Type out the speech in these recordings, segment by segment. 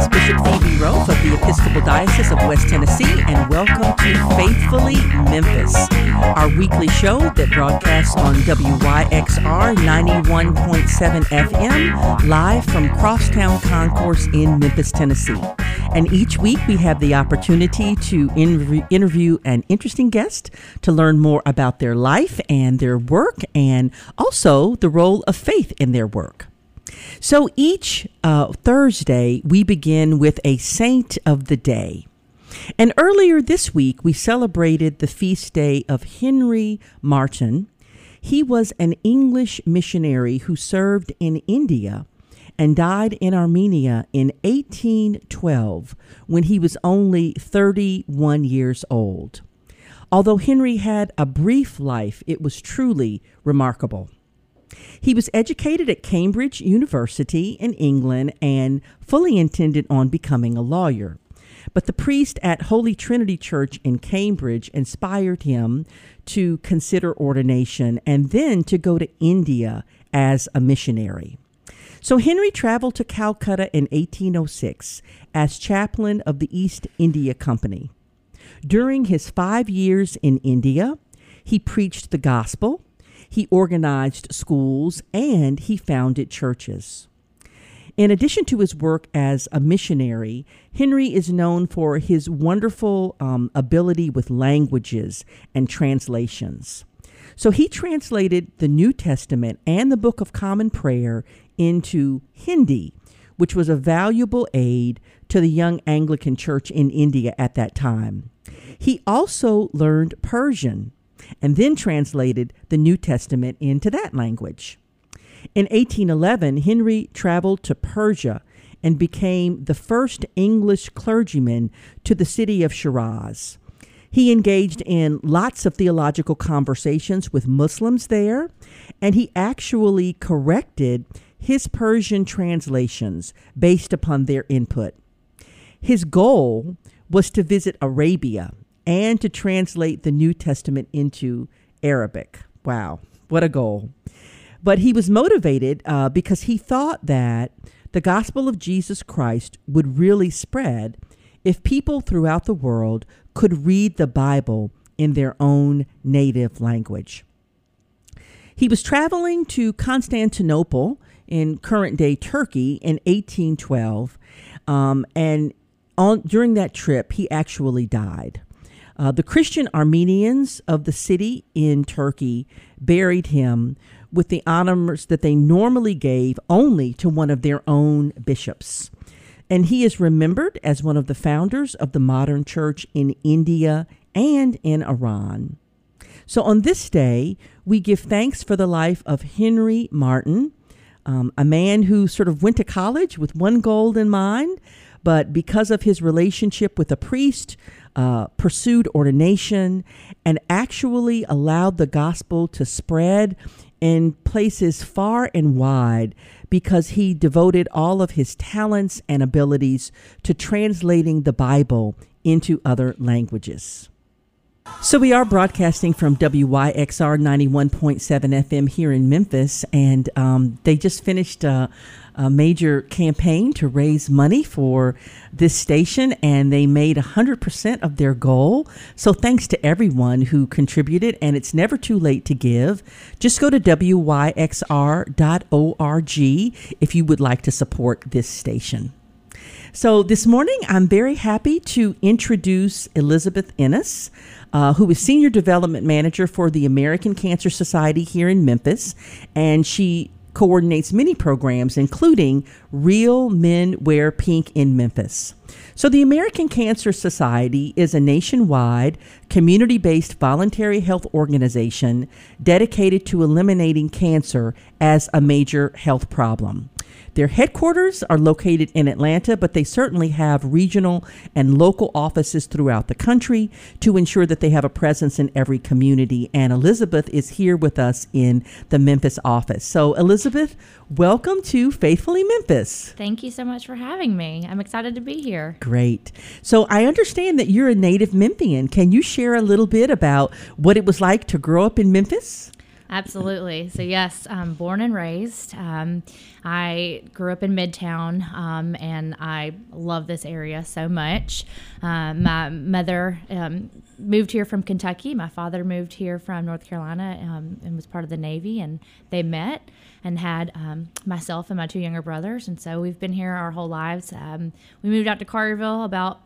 is Bishop Phoebe Roaf of the Episcopal Diocese of West Tennessee, and welcome to Faithfully Memphis, our weekly show that broadcasts on WYXR 91.7 FM, live from Crosstown Concourse in Memphis, Tennessee. And each week we have the opportunity to interview, interview an interesting guest to learn more about their life and their work, and also the role of faith in their work. So each uh, Thursday, we begin with a saint of the day. And earlier this week, we celebrated the feast day of Henry Martyn. He was an English missionary who served in India and died in Armenia in 1812 when he was only 31 years old. Although Henry had a brief life, it was truly remarkable. He was educated at Cambridge University in England and fully intended on becoming a lawyer. But the priest at Holy Trinity Church in Cambridge inspired him to consider ordination and then to go to India as a missionary. So Henry traveled to Calcutta in 1806 as chaplain of the East India Company. During his five years in India, he preached the gospel, he organized schools and he founded churches. In addition to his work as a missionary, Henry is known for his wonderful um, ability with languages and translations. So he translated the New Testament and the Book of Common Prayer into Hindi, which was a valuable aid to the young Anglican church in India at that time. He also learned Persian, and then translated the New Testament into that language. In 1811, Henry traveled to Persia and became the first English clergyman to the city of Shiraz. He engaged in lots of theological conversations with Muslims there, and he actually corrected his Persian translations based upon their input. His goal was to visit Arabia and to translate the New Testament into Arabic. Wow, what a goal. But he was motivated uh, because he thought that the gospel of Jesus Christ would really spread if people throughout the world could read the Bible in their own native language. He was traveling to Constantinople in current day Turkey in 1812, um, and on, during that trip, he actually died. Uh, the Christian Armenians of the city in Turkey buried him with the honors that they normally gave only to one of their own bishops. And he is remembered as one of the founders of the modern church in India and in Iran. So on this day, we give thanks for the life of Henry Martyn, um, a man who sort of went to college with one goal in mind, but because of his relationship with a priest, uh, pursued ordination, and actually allowed the gospel to spread in places far and wide because he devoted all of his talents and abilities to translating the Bible into other languages. So we are broadcasting from WYXR 91.7 FM here in Memphis, and um, they just finished uh, a major campaign to raise money for this station, and they made 100% of their goal. So, thanks to everyone who contributed, and it's never too late to give. Just go to wyxr.org if you would like to support this station. So, this morning, I'm very happy to introduce Elizabeth Ennis. Uh, who is Senior Development Manager for the American Cancer Society here in Memphis. And she coordinates many programs, including Real Men Wear Pink in Memphis. So, the American Cancer Society is a nationwide, community based voluntary health organization dedicated to eliminating cancer as a major health problem. Their headquarters are located in Atlanta, but they certainly have regional and local offices throughout the country to ensure that they have a presence in every community. And Elizabeth is here with us in the Memphis office. So, Elizabeth, welcome to Faithfully Memphis. Thank you so much for having me. I'm excited to be here. Great. So, I understand that you're a native Memphian. Can you share a little bit about what it was like to grow up in Memphis? Absolutely. So, yes, um, born and raised. Um, I grew up in Midtown um, and I love this area so much. Um, my mother um, moved here from Kentucky. My father moved here from North Carolina um, and was part of the Navy, and they met and had myself and my two younger brothers. And so we've been here our whole lives. we moved out to Carterville about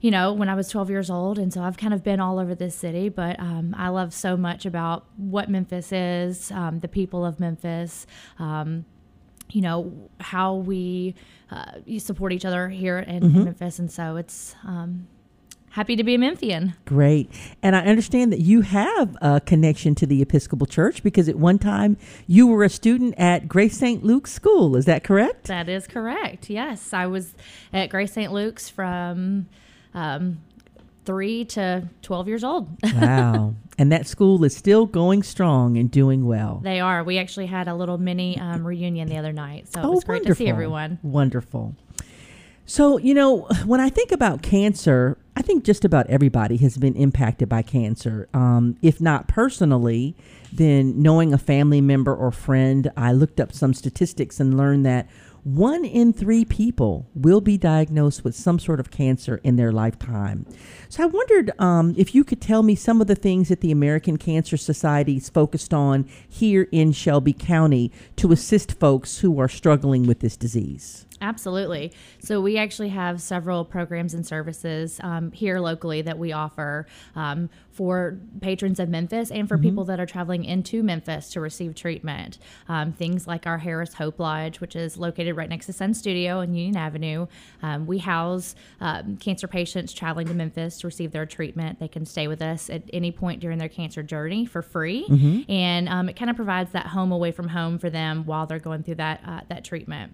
you know, when I was 12 years old. And so I've kind of been all over this city, but um, I love so much about what Memphis is, um, the people of Memphis, um, you know, how we uh, support each other here in, mm-hmm. Memphis. And so it's, um, happy to be a Memphian. Great. And I understand that you have a connection to the Episcopal Church because at one time you were a student at Grace St. Luke's School. Is that correct? That is correct. Yes. I was at Grace St. Luke's from um, three to 12 years old. wow. And that school is still going strong and doing well. They are. We actually had a little mini um, reunion the other night. So oh, it was great wonderful. to see everyone. Wonderful. So, you know, when I think about cancer, I think just about everybody has been impacted by cancer. Um, if not personally, then knowing a family member or friend, I looked up some statistics and learned that one in three people will be diagnosed with some sort of cancer in their lifetime. So I wondered um, if you could tell me some of the things that the American Cancer Society is focused on here in Shelby County to assist folks who are struggling with this disease. Absolutely. So we actually have several programs and services um, here locally that we offer um, for patrons of Memphis and for mm-hmm. people that are traveling into Memphis to receive treatment. Um, things like our Harrah's Hope Lodge, which is located right next to Sun Studio on Union Avenue. Um, we house um, cancer patients traveling to Memphis to receive their treatment. They can stay with us at any point during their cancer journey for free, mm-hmm. and um, it kind of provides that home away from home for them while they're going through that uh, that treatment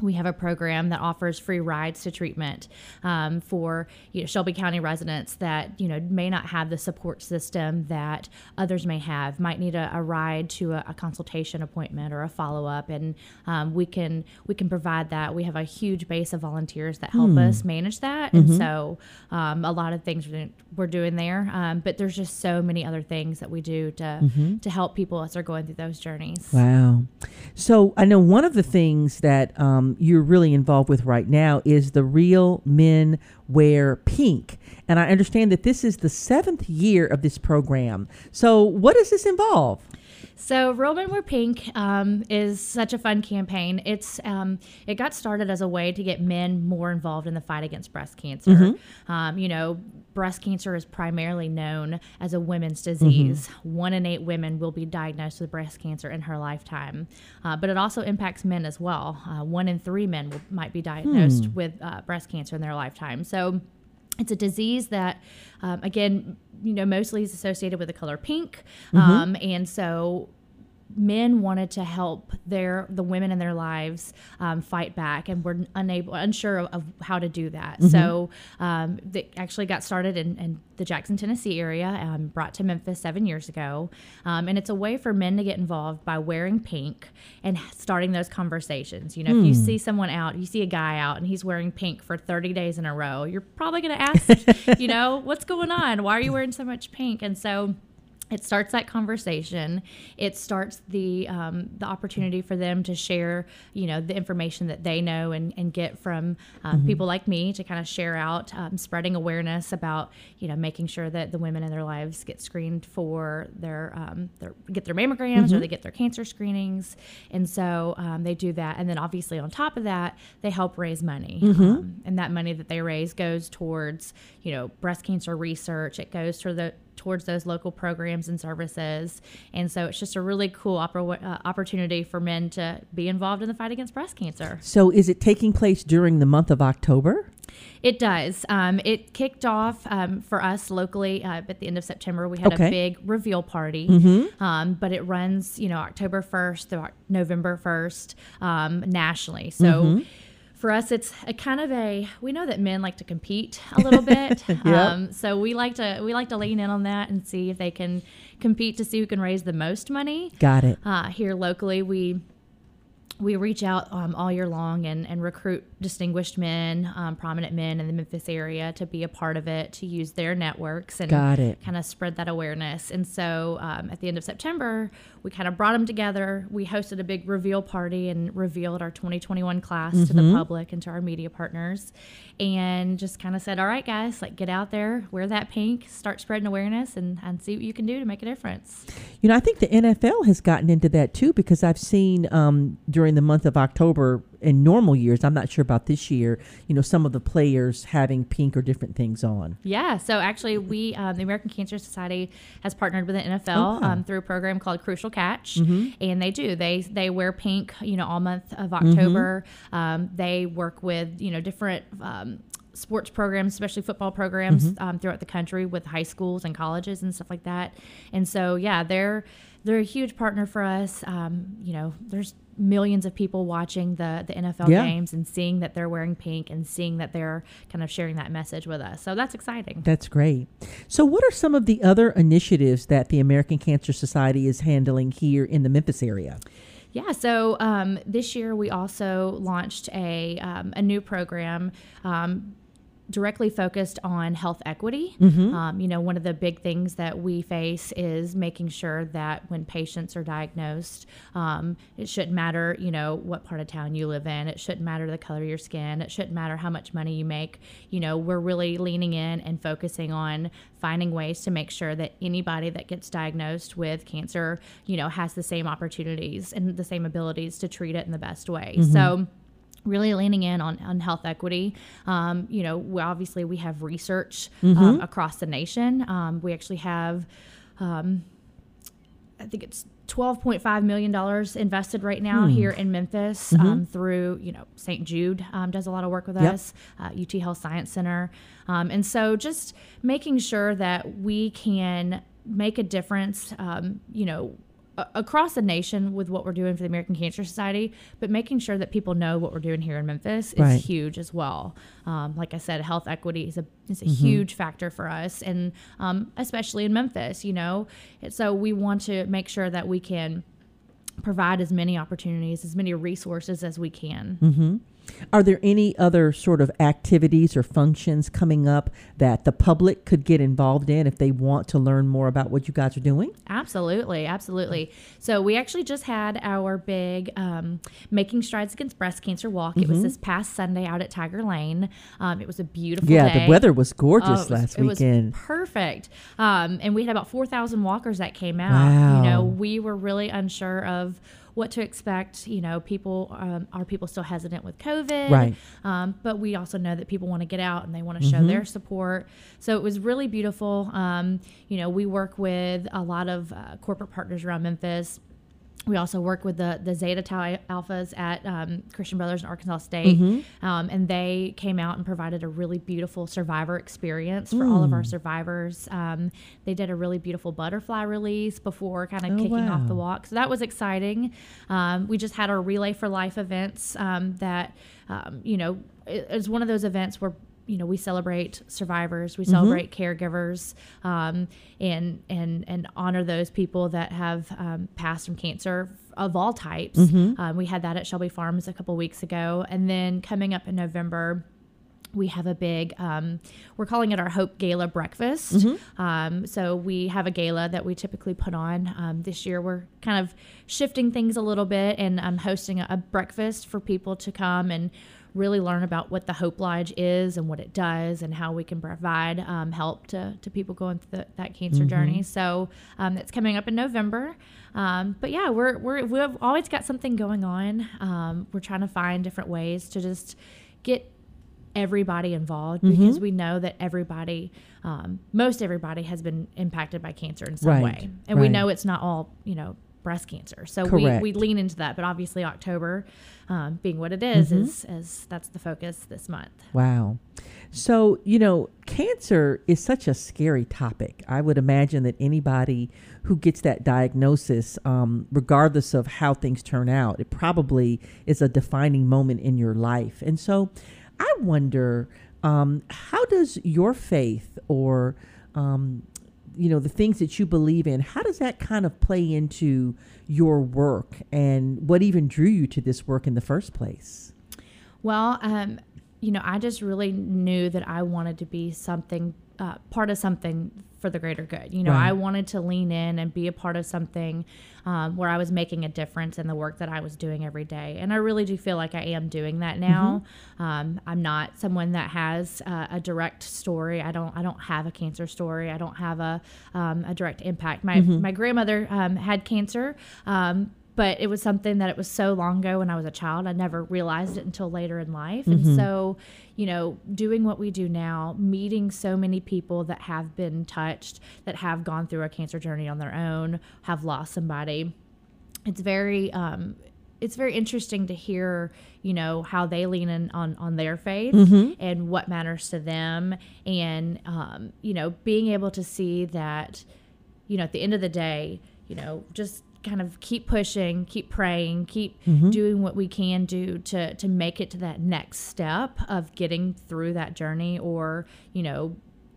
we have a program that offers free rides to treatment um, for you know, Shelby County residents that you know may not have the support system that others may have. Might need a, a ride to a, a, consultation appointment or a follow up, and um, we can we can provide that. We have a huge base of volunteers that help hmm. us manage that, mm-hmm. and so um, a lot of things we're doing there. Um, but there's just so many other things that we do to mm-hmm. to help people as they're going through those journeys. Wow. So I know one of the things that um, you're really involved with right now is the Real Men Wear Pink. And I understand that this is the seventh year of this program. So, what does this involve? So, Real Men Wear Pink um, is such a fun campaign. It's um, it got started as a way to get men more involved in the fight against breast cancer. Mm-hmm. Um, you know, breast cancer is primarily known as a women's disease. Mm-hmm. One in eight women will be diagnosed with breast cancer in her lifetime, uh, but it also impacts men as well. Uh, one in three men will, might be diagnosed mm. with uh, breast cancer in their lifetime. So it's a disease that, um, again, you know, mostly is associated with the color pink. Mm-hmm. Um, and so men wanted to help their the women in their lives um, fight back and were unable unsure of, of how to do that. Mm-hmm. so um, they actually got started in, in the jackson tennessee area um, brought to memphis seven years ago. Um, and it's a way for men to get involved by wearing pink and starting those conversations. You know if you hmm. see someone out you see a guy out and he's wearing pink for 30 days in a row you're probably going to ask you know what's going on? Why are you wearing so much pink? And so it starts that conversation it starts the um, the opportunity for them to share you know the information that they know and, and get from um, mm-hmm. people like me to kind of share out um, spreading awareness about you know making sure that the women in their lives get screened for their, um, their get their mammograms mm-hmm. or they get their cancer screenings and so um, they do that and then obviously on top of that they help raise money mm-hmm. Um, and that money that they raise goes towards you know breast cancer research it goes to the towards those local programs and services. And so it's just a really cool oppor- uh, opportunity for men to be involved in the fight against breast cancer. So is it taking place during the month of October? It does. Um, it kicked off um, for us locally uh, at the end of September. We had okay. a big reveal party, mm-hmm. um, but it runs, you know, October 1st to November 1st um, nationally. So mm-hmm for us, it's a kind of a we know that men like to compete a little bit, yep. um, so we like to we like to lean in on that and see if they can compete to see who can raise the most money. Got it. Uh, here locally, we we reach out um, all year long and, and recruit distinguished men, um, prominent men in the Memphis area to be a part of it, to use their networks and Got it. kind of spread that awareness. And so um, at the end of September, we kind of brought them together. We hosted a big reveal party and revealed our 2021 class to the public and to our media partners and just kind of said, all right, guys, like get out there, wear that pink, start spreading awareness and, and see what you can do to make a difference. You know, I think the NFL has gotten into that too because I've seen um, during the month of October in normal years, I'm not sure about this year, you know, some of the players having pink or different things on. Yeah, so actually, we um, the American Cancer Society has partnered with the NFL Okay. um, through a program called Crucial Catch, and they do they they wear pink, you know, all month of October. Um, they work with you know different. Sports programs, especially football programs, um, throughout the country with high schools and colleges and stuff like that. And so, yeah, they're they're a huge partner for us. Um, you know, there's millions of people watching the the NFL Yeah. games and seeing that they're wearing pink and seeing that they're kind of sharing that message with us. So that's exciting. That's great. So, what are some of the other initiatives that the American Cancer Society is handling here in the Memphis area? Yeah, so um, this year we also launched a, um, a new program. Um, directly focused on health equity. Um, you know, one of the big things that we face is making sure that when patients are diagnosed, um, it shouldn't matter, you know, what part of town you live in. It shouldn't matter the color of your skin. It shouldn't matter how much money you make. You know, we're really leaning in and focusing on finding ways to make sure that anybody that gets diagnosed with cancer, you know, has the same opportunities and the same abilities to treat it in the best way. So, really leaning in on, on health equity. Um, you know, we, obviously we have research um, across the nation. Um, we actually have, um, I think it's $12.5 million invested right now here in Memphis um, through, you know, St. Jude um, does a lot of work with Yep. us, uh, UT Health Science Center. Um, and so just making sure that we can make a difference, um, you know, across the nation with what we're doing for the American Cancer Society, but making sure that people know what we're doing here in Memphis is Right. huge as well. Um, like I said, health equity is a is a huge factor for us, and um, especially in Memphis, you know. So we want to make sure that we can provide as many opportunities, as many resources as we can. Are there any other sort of activities or functions coming up that the public could get involved in if they want to learn more about what you guys are doing? Absolutely, absolutely. So we actually just had our big um, Making Strides Against Breast Cancer walk. It was this past Sunday out at Tiger Lane. Um, it was a beautiful day. Yeah, day. the weather was Oh, gorgeous it was- last it was weekend. perfect. Um, and we had about 4,000 walkers that came out. Wow. You know, we were really unsure of what to expect. You know, people, um, are people still hesitant with COVID? Right. Um, but we also know that people want to get out and they want to show Mm-hmm. their support. So it was really beautiful. Um, you know, we work with a lot of uh, corporate partners around Memphis. We also work with the the Zeta Tau Alphas at um, Christian Brothers in Arkansas State, Mm-hmm. um, and they came out and provided a really beautiful survivor experience for all Mm. of our survivors. Um, they did a really beautiful butterfly release before kind of Oh, kicking off the walk, so that was exciting. Um, we just had our Relay for Life events um, that um, you know it's one of those events where you know we celebrate survivors we celebrate caregivers um, and and and honor those people that have um, passed from cancer of all types. Um, we had that at shelby farms a couple weeks ago. And then coming up in november we have a big um, we're calling it our hope gala breakfast. Um, so we have a gala that we typically put on um, this year. We're kind of shifting things a little bit and i'm hosting a, a breakfast for people to come and really learn about what the hope lodge is and what it does and how we can provide um, help to, to people going through the, that cancer journey. So um, it's coming up in november. Um, but yeah we're, we're we've always got something going on. Um, we're trying to find different ways to just get everybody involved because we know that everybody, um, most everybody, has been impacted by cancer in some Right, way, and we know it's not all you know breast cancer. So we, we lean into that, but obviously October, um, being what it is, Mm-hmm. is is that's the focus this month. Wow. So, you know, cancer is such a scary topic. I would imagine that anybody who gets that diagnosis, um, regardless of how things turn out, it probably is a defining moment in your life. And so I wonder um, how does your faith or um, you know the things that you believe in how does that kind of play into your work and what even drew you to this work in the first place? Well um, you know i just really knew that i wanted to be something uh, part of something for the greater good. You know, right. I wanted to lean in and be a part of something um, where I was making a difference in the work that I was doing every day. And I really do feel like I am doing that now. Mm-hmm. Um, I'm not someone that has uh, a direct story. I don't. I don't have a cancer story. I don't have a um, a direct impact. My mm-hmm. my grandmother um, had cancer um, but it was something that it was so long ago when I was a child. I never realized it until later in life. Mm-hmm. And so, you know, doing what we do now, meeting so many people that have been touched, that have gone through a cancer journey on their own, have lost somebody. It's very um, it's very interesting to hear, you know, how they lean in on, on their faith mm-hmm. and what matters to them. And, um, you know, being able to see that, you know, at the end of the day, you know, just kind of keep pushing, keep praying, keep mm-hmm. doing what we can do to to make it to that next step of getting through that journey or, you know,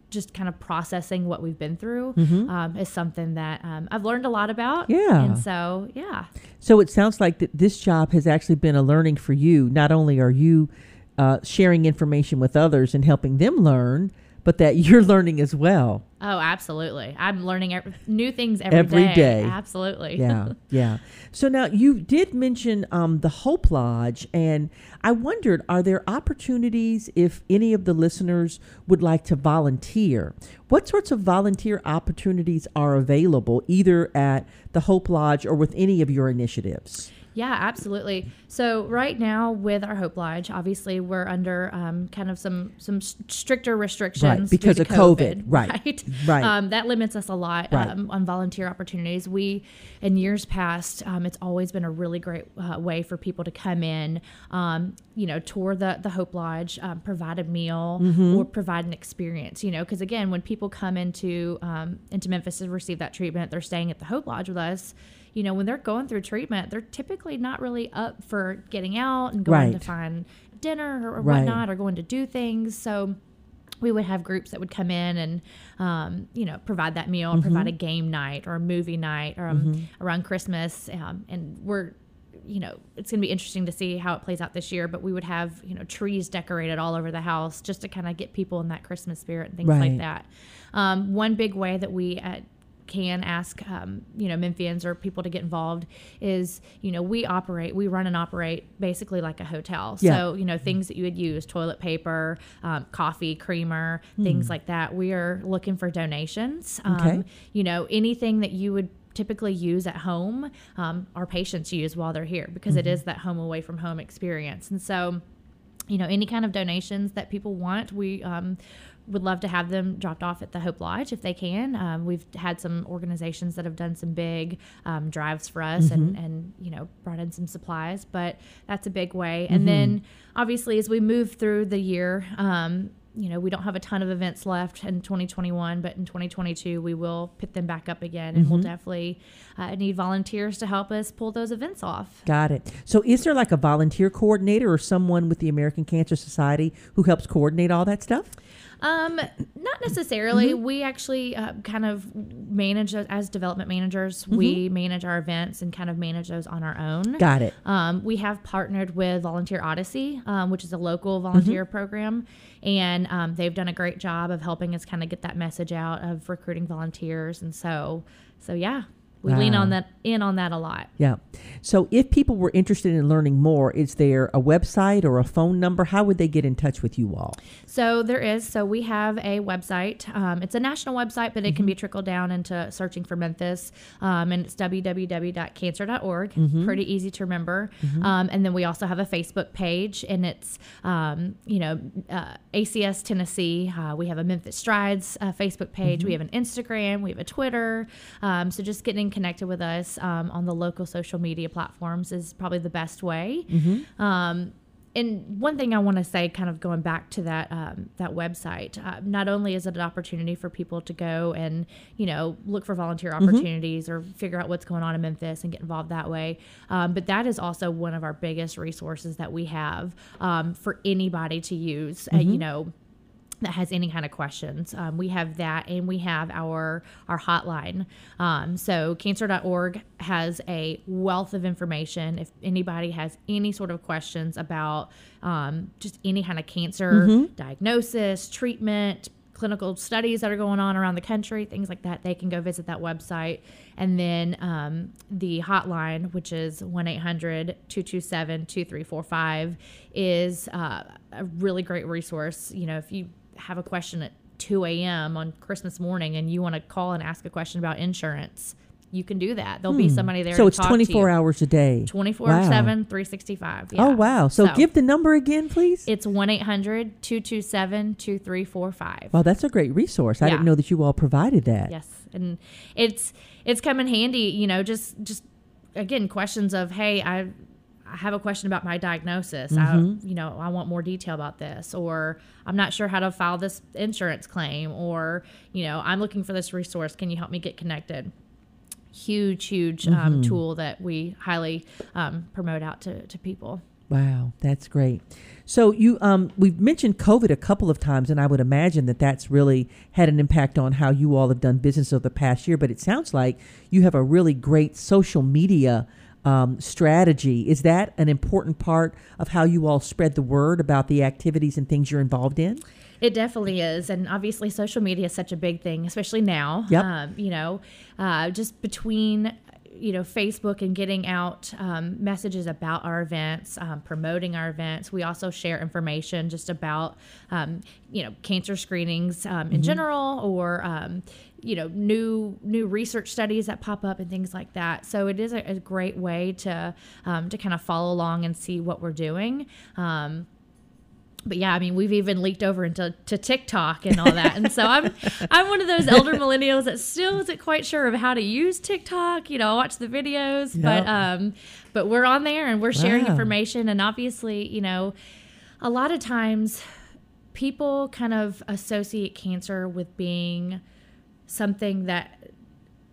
just kind of processing what we've been through mm-hmm. um, is something that um, I've learned a lot about. Yeah. And so, yeah. So it sounds like that this job has actually been a learning for you. Not only are you uh, sharing information with others and helping them learn, but that you're learning as well. Oh, absolutely. I'm learning every, new things every, every day. day. Absolutely. Yeah, yeah. So now you did mention um, the Hope Lodge, and I wondered are there opportunities if any of the listeners would like to volunteer? What sorts of volunteer opportunities are available either at the Hope Lodge or with any of your initiatives? Yeah, absolutely. So right now with our Hope Lodge, obviously we're under um, kind of some some stricter restrictions right, because of COVID. COVID. Right, right. right. Um, that limits us a lot right. um, on volunteer opportunities. We, in years past, um, it's always been a really great uh, way for people to come in, um, you know, tour the the Hope Lodge, um, provide a meal mm-hmm. or provide an experience. You know, because again, when people come into into Memphis to receive that treatment, they're staying at the Hope Lodge with us you know, when they're going through treatment, they're typically not really up for getting out and going right. to find dinner or, or right. whatnot or going to do things. So we would have groups that would come in and um, you know provide that meal mm-hmm. provide a game night or a movie night or um, mm-hmm. around christmas um, and we're you know it's going to be interesting to see how it plays out this year but we would have you know trees decorated all over the house just to kind of get people in that christmas spirit and things right. like that um, one big way that we at can ask um, you know Memphians or people to get involved is you know we operate we run and operate basically like a hotel yeah. so you know things that you would use toilet paper um, coffee creamer mm. things like that we are looking for donations um, okay. you know anything that you would typically use at home um, our patients use while they're here because mm-hmm. it is that home away from home experience and so you know any kind of donations that people want we um, would love to have them dropped off at the Hope Lodge if they can. Um, we've had some organizations that have done some big um, drives for us mm-hmm. and, and, you know, brought in some supplies, but that's a big way. Mm-hmm. And then obviously, as we move through the year, um, you know, we don't have a ton of events left in 2021, but in 2022, we will put them back up again. And mm-hmm. we'll definitely uh, need volunteers to help us pull those events off. Got it. So, is there like a volunteer coordinator or someone with the American Cancer Society who helps coordinate all that stuff? Um, not necessarily. Mm-hmm. We actually uh, kind of manage those as development managers. Mm-hmm. We manage our events and kind of manage those on our own. Got it. Um, we have partnered with Volunteer Odyssey, um, which is a local volunteer mm-hmm. program, and um, they've done a great job of helping us kind of get that message out of recruiting volunteers. And so, so yeah, we lean on that in on that a lot. Yeah. So if people were interested in learning more, is there a website or a phone number? How would they get in touch with you all? So there is. So we have a website. Um, it's a national website, but it mm-hmm. can be trickled down into searching for Memphis, um, and it's www.cancer.org. Mm-hmm. Pretty easy to remember. Mm-hmm. Um, and then we also have a Facebook page, and it's um, you know uh, ACS Tennessee. Uh, we have a Memphis Strides uh, Facebook page. We mm-hmm. have an Instagram. We have a Twitter. Um, so just getting connected with us um, on the local social media platforms is probably the best way. Mm-hmm. Um, and one thing I want to say, kind of going back to that um, that website, uh, not only is it an opportunity for people to go and you know look for volunteer mm-hmm. opportunities mm-hmm. or figure out what's going on in Memphis and get involved that way, um, but that is also one of our biggest resources that we have um, for anybody to use. Mm-hmm. Uh, you know that has any kind of questions. Um, we have that, and we have our our hotline. Um, so cancer.org has a wealth of information. If anybody has any sort of questions about um, just any kind of cancer diagnosis, treatment, clinical studies that are going on around the country, things like that, they can go visit that website. And then um, the hotline, which is 1 800 227 2345, is uh, a really great resource. You know, if you have a question at 2 a.m. on Christmas morning and you want to call and ask a question about insurance, you can do that. There'll be somebody there. Hmm. So to it's talk 24 you. hours a day. 24 Wow. 7, 365. Yeah. Oh, wow. So, give the number again, please. It's 1 800 227 2345. Wow, that's a great resource. I Yeah. didn't know that you all provided that. Yes, and it's it's come in handy. You know, just just again questions of hey, I I have a question about my diagnosis. I you know I want more detail about this, or I'm not sure how to file this insurance claim, or you know I'm looking for this resource. Can you help me get connected? Huge, huge um, tool that we highly um, promote out to, to people. Wow, that's great. So you um we've mentioned COVID a couple of times and I would imagine that that's really had an impact on how you all have done business over the past year, but it sounds like you have a really great social media um, strategy. Is that an important part of how you all spread the word about the activities and things you're involved in? It definitely is, and obviously, social media is such a big thing, especially now. Yep. Um, you know, uh, just between you know Facebook and getting out um, messages about our events, um, promoting our events. We also share information just about um, you know cancer screenings um, in general, or um, you know new new research studies that pop up and things like that. So it is a, a great way to um, to kind of follow along and see what we're doing. Um, but yeah, I mean, we've even leaked over into to TikTok and all that, and so I'm I'm one of those elder millennials that still isn't quite sure of how to use TikTok. You know, I watch the videos, but um, but we're on there and we're sharing Wow. information, and obviously, you know, a lot of times people kind of associate cancer with being something that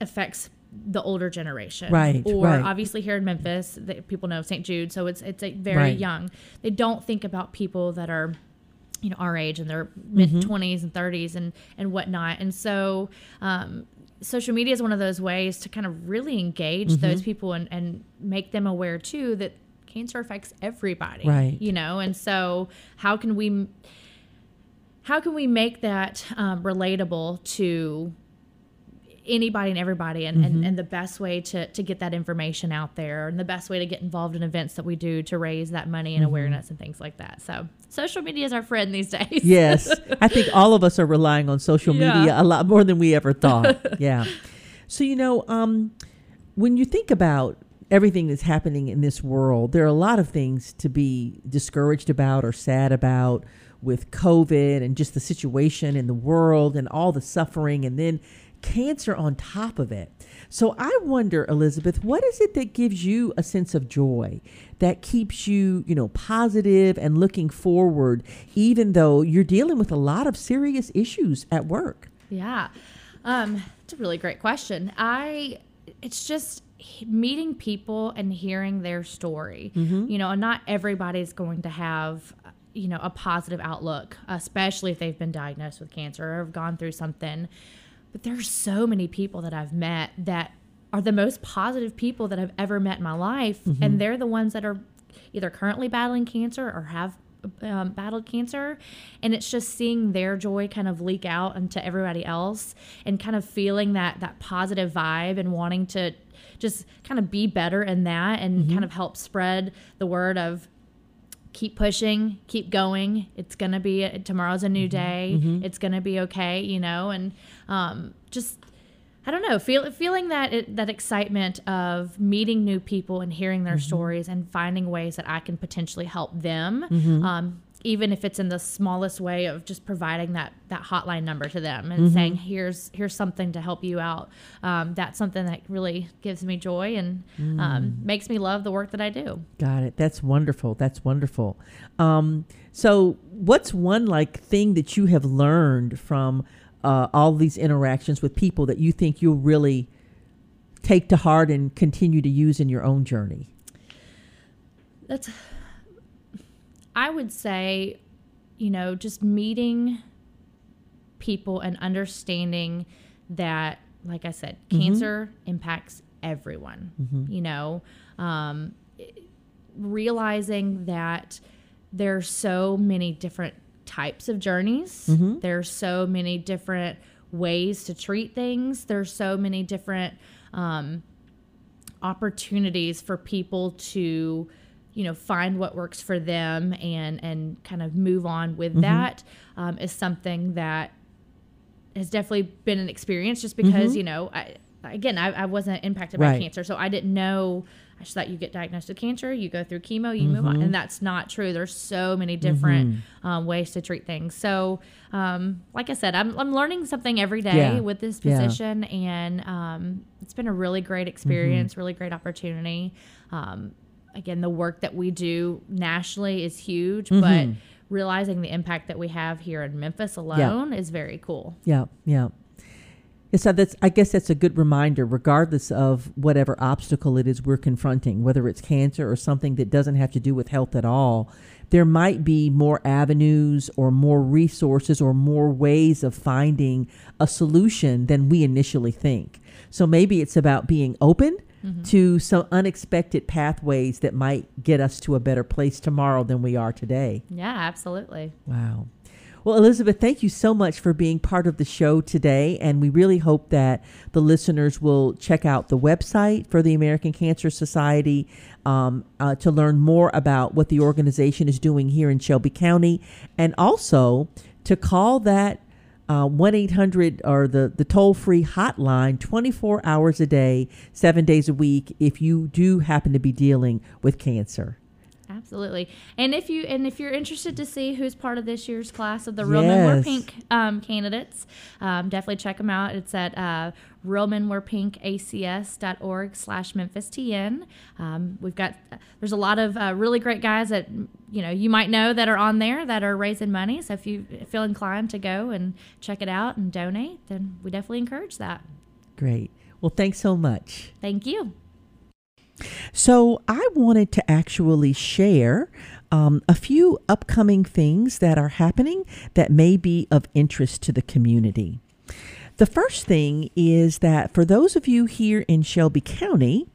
affects the older generation, Right, Or right. obviously here in Memphis, that people know St. Jude, so it's it's a very Right. young. They don't think about people that are, you know, our age and their mid Mm-hmm. twenties and thirties and and whatnot. And so, um, social media is one of those ways to kind of really engage Mm-hmm. those people and and make them aware too that cancer affects everybody, Right. You know, and so how can we how can we make that um, relatable to anybody and everybody and, Mm-hmm. and, and the best way to, to get that information out there and the best way to get involved in events that we do to raise that money Mm-hmm. and awareness and things like that so social media is our friend these days Yes. I think all of us are relying on social Yeah. media a lot more than we ever thought. yeah. So, you know, um, when you think about everything that's happening in this world, there are a lot of things to be discouraged about or sad about with COVID and just the situation in the world and all the suffering and then cancer on top of it. So I wonder, Elizabeth, what is it that gives you a sense of joy that keeps you, you know, positive and looking forward, even though you're dealing with a lot of serious issues at work? Yeah. Um, it's a really great question. I, it's just meeting people and hearing their story. You know, not everybody's going to have, you know, a positive outlook, especially if they've been diagnosed with cancer or have gone through something. But there's so many people that I've met that are the most positive people that I've ever met in my life. And they're the ones that are either currently battling cancer or have um, battled cancer. And it's just seeing their joy kind of leak out into everybody else and kind of feeling that that positive vibe and wanting to just kind of be better in that and kind of help spread the word of keep pushing keep going. It's gonna be tomorrow's a new day. It's gonna be okay you know and um, just I don't know, feel, feeling that it, that excitement of meeting new people and hearing their stories and finding ways that I can potentially help them, um, even if it's in the smallest way of just providing that that hotline number to them and saying, "Here's here's something to help you out." Um, that's something that really gives me joy and um, makes me love the work that I do. Got it. That's wonderful. That's wonderful. Um, so, what's one like thing that you have learned from uh, all these interactions with people that you think you'll really take to heart and continue to use in your own journey? That's I would say, you know, just meeting people and understanding that, like I said, Mm-hmm. cancer impacts everyone. You know, um, realizing that there's so many different types of journeys. Mm-hmm. There's so many different ways to treat things. There's so many different um, opportunities for people to, you know, find what works for them and and kind of move on with Mm-hmm. that um, is something that has definitely been an experience just because you know I again I, I wasn't impacted by Mm-hmm. Cancer so I didn't know I just thought you get diagnosed with cancer you go through chemo you move on Mm-hmm. and that's not true there's so many different um, ways to treat things so um, like I said I'm, I'm learning something every day Yeah. with this Yeah. position and um, it's been a really great experience really great opportunity um, again the work that we do nationally is huge mm-hmm. but realizing the impact that we have here in Memphis alone is very cool Yeah, yeah. Yeah, So that's I guess that's a good reminder, regardless of whatever obstacle it is we're confronting, whether it's cancer or something that doesn't have to do with health at all. There might be more avenues or more resources or more ways of finding a solution than we initially think. So maybe it's about being open to some unexpected pathways that might get us to a better place tomorrow than we are today. yeah absolutely Wow. Well, Elizabeth, thank you so much for being part of the show today. And we really hope that the listeners will check out the website for the American Cancer Society um, uh, to learn more about what the organization is doing here in Shelby County and also to call that uh, 1 800 or the, the toll free hotline 24 hours a day, seven days a week, if you do happen to be dealing with cancer. Absolutely. And if you and if you're interested to see who's part of this year's class of the Real Yes. Pink um, candidates, um, definitely check them out. It's at uh, realmenwearpinkacs.org slash Memphis TN. Um, we've got there's a lot of uh, really great guys that you know you might know that are on there that are raising money. So if you feel inclined to go and check it out and donate, then we definitely encourage that. Great. Well, thanks so much. Thank you. So, I wanted to actually share um, a few upcoming things that are happening that may be of interest to the community. The first thing is that for those of you here in Shelby County,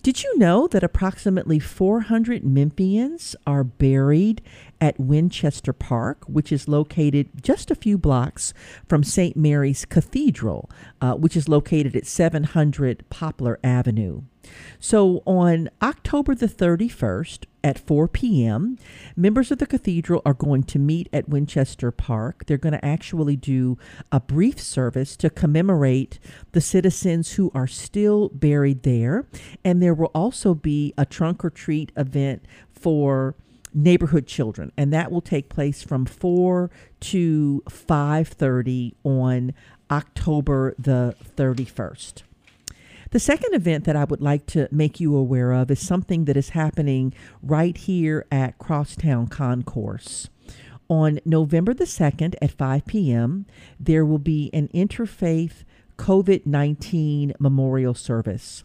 did you know that approximately 400 Memphians are buried at Winchester Park, which is located just a few blocks from St. Mary's Cathedral, uh, which is located at 700 Poplar Avenue? So on October the 31st at 4 p.m., members of the cathedral are going to meet at Winchester Park. They're going to actually do a brief service to commemorate the citizens who are still buried there. And there will also be a trunk or treat event for neighborhood children and that will take place from 4 to 5:30 on October the 31st. The second event that I would like to make you aware of is something that is happening right here at Crosstown Concourse. On November the 2nd at 5 p.m., there will be an interfaith COVID 19 memorial service.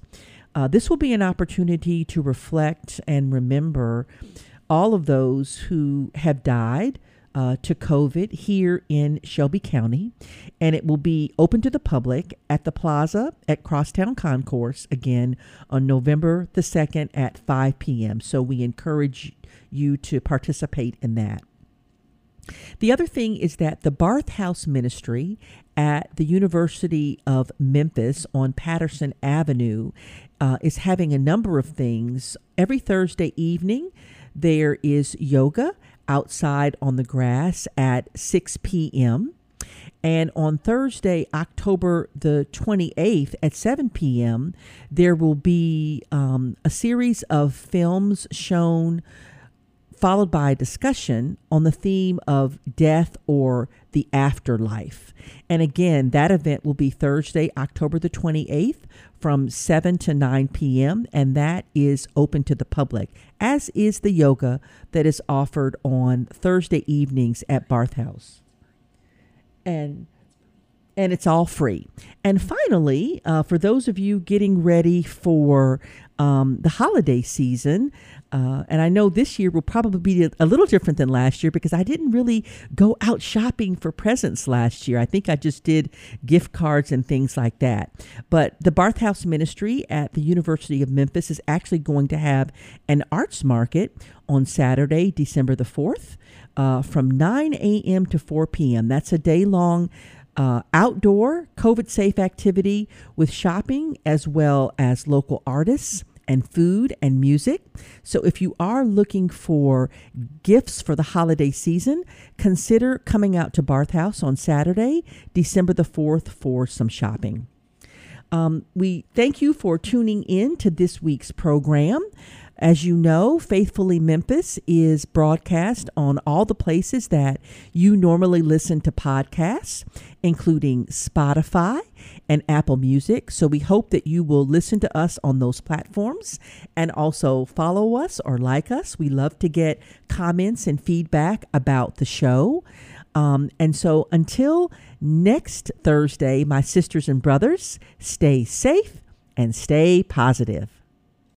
Uh, this will be an opportunity to reflect and remember all of those who have died uh, to COVID here in Shelby County, and it will be open to the public at the plaza at Crosstown Concourse again on November the 2nd at 5 p.m. So we encourage you to participate in that. The other thing is that the Barth House Ministry at the University of Memphis on Patterson Avenue uh, is having a number of things. Every Thursday evening, there is yoga outside on the grass at 6 p.m. And on Thursday, October the 28th at 7 p.m., there will be um, a series of films shown followed by a discussion on the theme of death or the afterlife. And again, that event will be Thursday, October the 28th from 7 to 9 p.m., and that is open to the public, as is the yoga that is offered on Thursday evenings at Barth House. And and it's all free. And finally, uh, for those of you getting ready for um, the holiday season, uh, and I know this year will probably be a, little different than last year because I didn't really go out shopping for presents last year. I think I just did gift cards and things like that. But the Barth House Ministry at the University of Memphis is actually going to have an arts market on Saturday, December the 4th, uh, from 9 a.m. to 4 p.m. That's a day long. Uh, outdoor COVID safe activity with shopping as well as local artists and food and music. So if you are looking for gifts for the holiday season, consider coming out to Barth House on Saturday, December the 4th for some shopping. Um, we thank you for tuning in to this week's program. As you know, Faithfully Memphis is broadcast on all the places that you normally listen to podcasts, including Spotify and Apple Music. So we hope that you will listen to us on those platforms and also follow us or like us. We love to get comments and feedback about the show. Um, and so until next Thursday, my sisters and brothers, stay safe and stay positive.